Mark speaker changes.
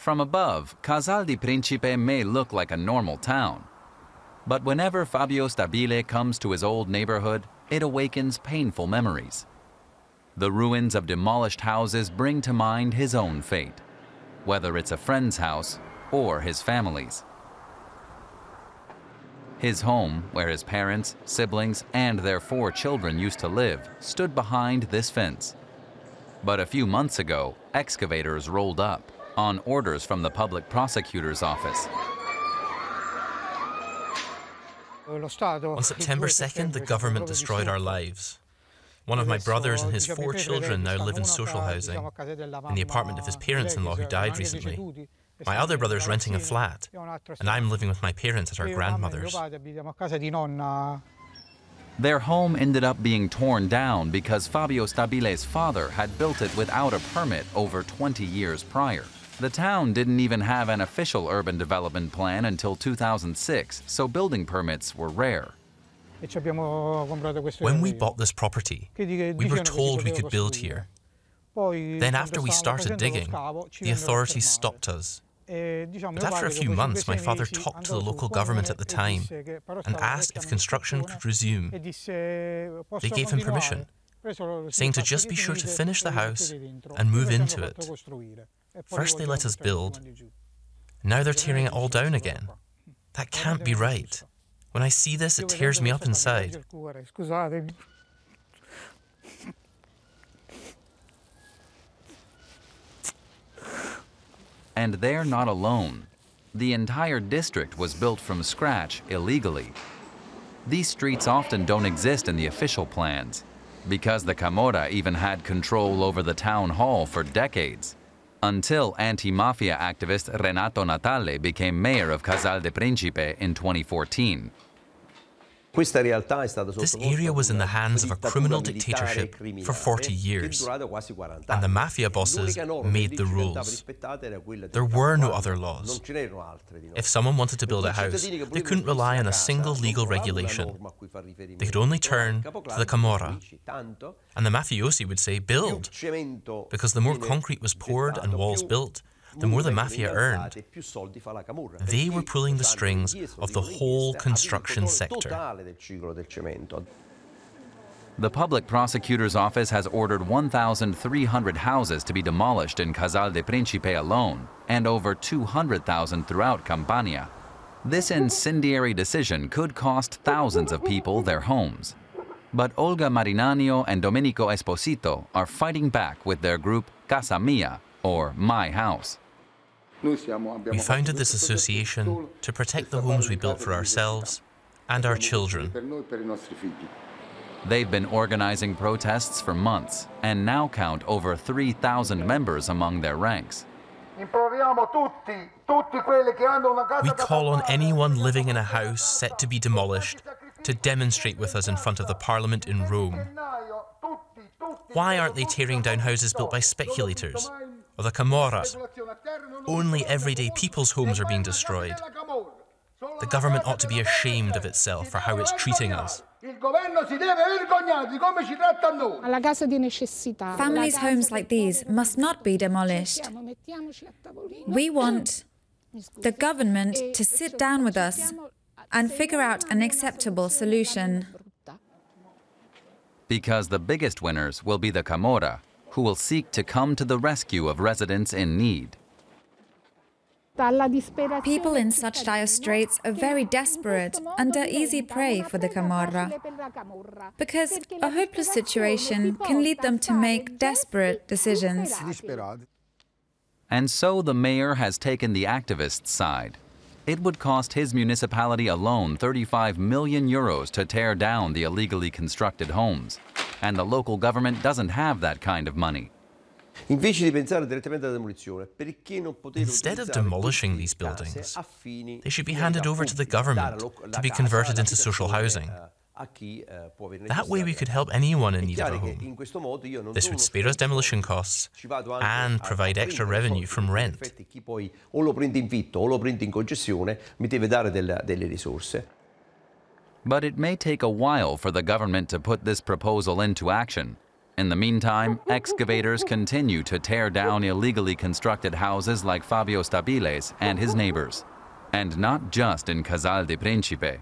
Speaker 1: From above, Casal di Principe may look like a normal town. But whenever Fabio Stabile comes to his old neighborhood, it awakens painful memories. The ruins of demolished houses bring to mind his own fate, whether it's a friend's house or his family's. His home, where his parents, siblings, and their four children used to live, stood behind this fence. But a few months ago, excavators rolled up on orders from the public prosecutor's office.
Speaker 2: On September 2nd, the government destroyed our lives. One of my brothers and his four children now live in social housing, in the apartment of his parents in law who died recently. My other brother is renting a flat, and I'm living with my parents at our grandmother's.
Speaker 1: Their home ended up being torn down because Fabio Stabile's father had built it without a permit over 20 years prior. The town didn't even have an official urban development plan until 2006, so building permits were rare.
Speaker 2: When we bought this property, we were told we could build here. Then, after we started digging, the authorities stopped us. But after a few months, my father talked to the local government at the time and asked if construction could resume. They gave him permission, saying to just be sure to finish the house and move into it. First, they let us build. Now they're tearing it all down again. That can't be right. When I see this, it tears me up inside.
Speaker 1: And they're not alone. The entire district was built from scratch illegally. These streets often don't exist in the official plans, because the Camorra even had control over the town hall for decades, until anti-mafia activist Renato Natale became mayor of Casal di Principe in 2014.
Speaker 2: This area was in the hands of a criminal dictatorship for 40 years, and the mafia bosses made the rules. There were no other laws. If someone wanted to build a house, they couldn't rely on a single legal regulation. They could only turn to the Camorra, and the mafiosi would say, build, because the more concrete was poured and walls built, the more the mafia earned. They were pulling the strings of the whole construction sector.
Speaker 1: The public prosecutor's office has ordered 1,300 houses to be demolished in Casal di Principe alone, and over 200,000 throughout Campania. This incendiary decision could cost thousands of people their homes. But Olga Marinanio and Domenico Esposito are fighting back with their group Casa Mia, or My House.
Speaker 2: We founded this association to protect the homes we built for ourselves and our children.
Speaker 1: They've been organizing protests for months and now count over 3,000 members among their ranks.
Speaker 2: We call on anyone living in a house set to be demolished to demonstrate with us in front of the Parliament in Rome. Why aren't they tearing down houses built by speculators or the Camorras? Only everyday people's homes are being destroyed. The government ought to be ashamed of itself for how it's treating us.
Speaker 3: Families' homes like these must not be demolished. We want the government to sit down with us and figure out an acceptable solution.
Speaker 1: Because the biggest winners will be the Camorra, who will seek to come to the rescue of residents in need.
Speaker 3: People in such dire straits are very desperate and are easy prey for the Camorra, because a hopeless situation can lead them to make desperate decisions.
Speaker 1: And so the mayor has taken the activists' side. It would cost his municipality alone 35 million euros to tear down the illegally constructed homes, and the local government doesn't have that kind of money.
Speaker 2: Instead of demolishing these buildings, they should be handed over to the government to be converted into social housing. That way we could help anyone in need of a home. This would spare us demolition costs and provide extra revenue from rent.
Speaker 1: But it may take a while for the government to put this proposal into action, In the meantime, excavators continue to tear down illegally constructed houses like Fabio Stabile's and his neighbors. And not just in Casal di Principe.